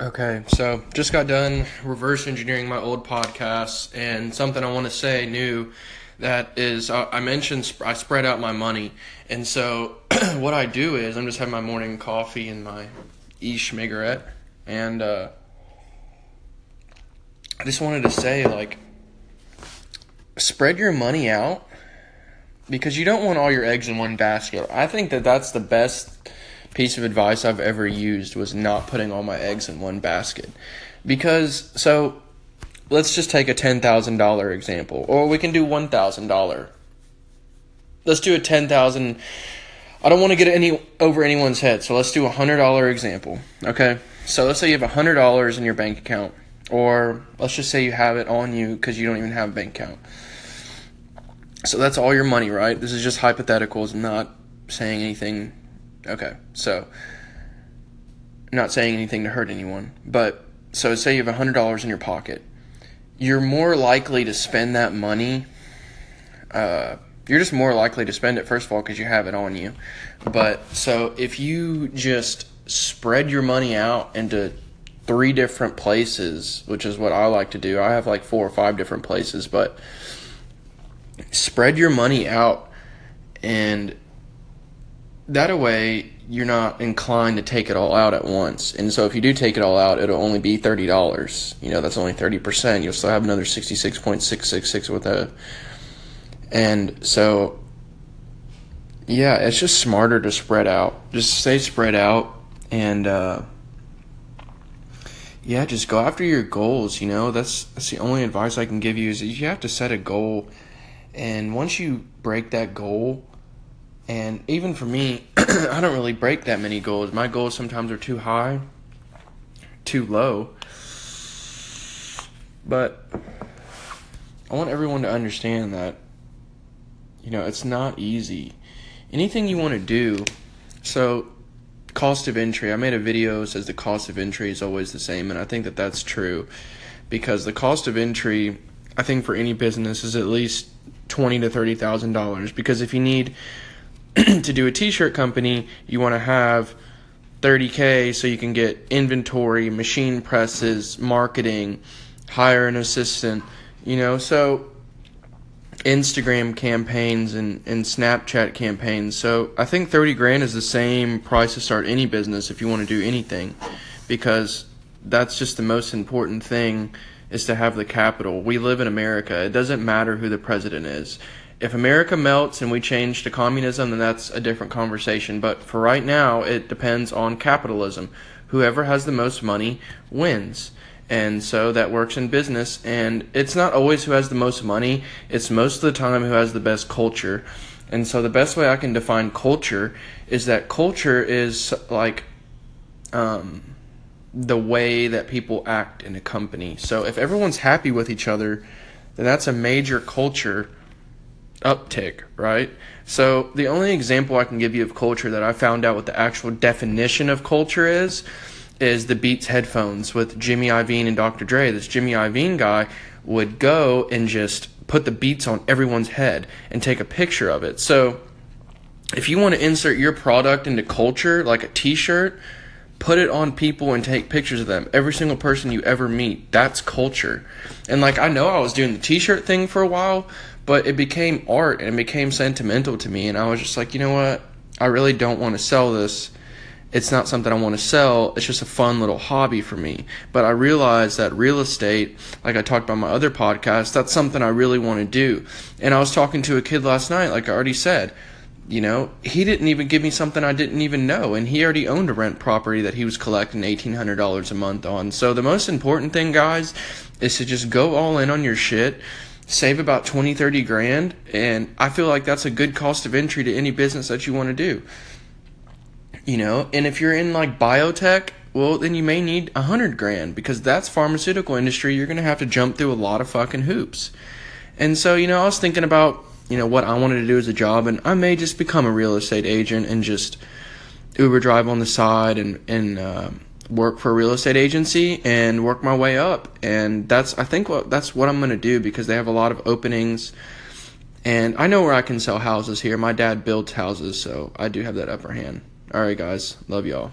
Okay, so just got done reverse engineering my old podcasts, and something I want to say new that is I mentioned sp- I spread out my money, and so what I do is I'm just having my morning coffee and my e schmigarette, and uh, I just wanted to say like spread your money out because you don't want all your eggs in one basket. I think that that's the best piece of advice I've ever used was not putting all my eggs in one basket. Because so let's just take a $10,000 example or we can do $1,000. Let's do a 10,000 I don't want to get any over anyone's head. So let's do a $100 example. Okay? So let's say you have $100 in your bank account or let's just say you have it on you cuz you don't even have a bank account. So that's all your money, right? This is just hypotheticals, I'm not saying anything. Okay, so I'm not saying anything to hurt anyone, but so say you have $100 in your pocket. You're more likely to spend that money. Uh, you're just more likely to spend it, first of all, because you have it on you. But so if you just spread your money out into three different places, which is what I like to do, I have like four or five different places, but spread your money out and that way you're not inclined to take it all out at once. And so if you do take it all out, it'll only be thirty dollars. You know, that's only thirty percent. You'll still have another sixty six point six six six with that. And so yeah, it's just smarter to spread out. Just stay spread out and uh yeah, just go after your goals, you know. That's that's the only advice I can give you is you have to set a goal and once you break that goal, and even for me, I don't really break that many goals. My goals sometimes are too high, too low. But I want everyone to understand that, you know, it's not easy. Anything you want to do, so cost of entry, I made a video says the cost of entry is always the same, and I think that that's true because the cost of entry, I think for any business, is at least twenty to thirty thousand dollars because if you need to do a t-shirt company you want to have 30k so you can get inventory machine presses marketing hire an assistant you know so instagram campaigns and, and snapchat campaigns so i think 30 grand is the same price to start any business if you want to do anything because that's just the most important thing is to have the capital. We live in America. It doesn't matter who the president is. If America melts and we change to communism, then that's a different conversation. But for right now, it depends on capitalism. Whoever has the most money wins. And so that works in business. And it's not always who has the most money, it's most of the time who has the best culture. And so the best way I can define culture is that culture is like, um, the way that people act in a company. So if everyone's happy with each other, then that's a major culture uptick, right? So the only example I can give you of culture that I found out what the actual definition of culture is is the Beats headphones with Jimmy Iovine and Dr. Dre. This Jimmy Iovine guy would go and just put the beats on everyone's head and take a picture of it. So if you want to insert your product into culture like a t-shirt, put it on people and take pictures of them. Every single person you ever meet, that's culture. And like I know I was doing the t-shirt thing for a while, but it became art and it became sentimental to me and I was just like, "You know what? I really don't want to sell this. It's not something I want to sell. It's just a fun little hobby for me." But I realized that real estate, like I talked about my other podcast, that's something I really want to do. And I was talking to a kid last night, like I already said, you know, he didn't even give me something I didn't even know, and he already owned a rent property that he was collecting $1,800 a month on. So the most important thing, guys, is to just go all in on your shit, save about 20, 30 grand, and I feel like that's a good cost of entry to any business that you want to do. You know, and if you're in like biotech, well, then you may need a hundred grand because that's pharmaceutical industry. You're gonna have to jump through a lot of fucking hoops. And so, you know, I was thinking about you know what I wanted to do as a job, and I may just become a real estate agent and just Uber drive on the side and and uh, work for a real estate agency and work my way up. And that's I think what that's what I'm gonna do because they have a lot of openings, and I know where I can sell houses here. My dad builds houses, so I do have that upper hand. All right, guys, love y'all.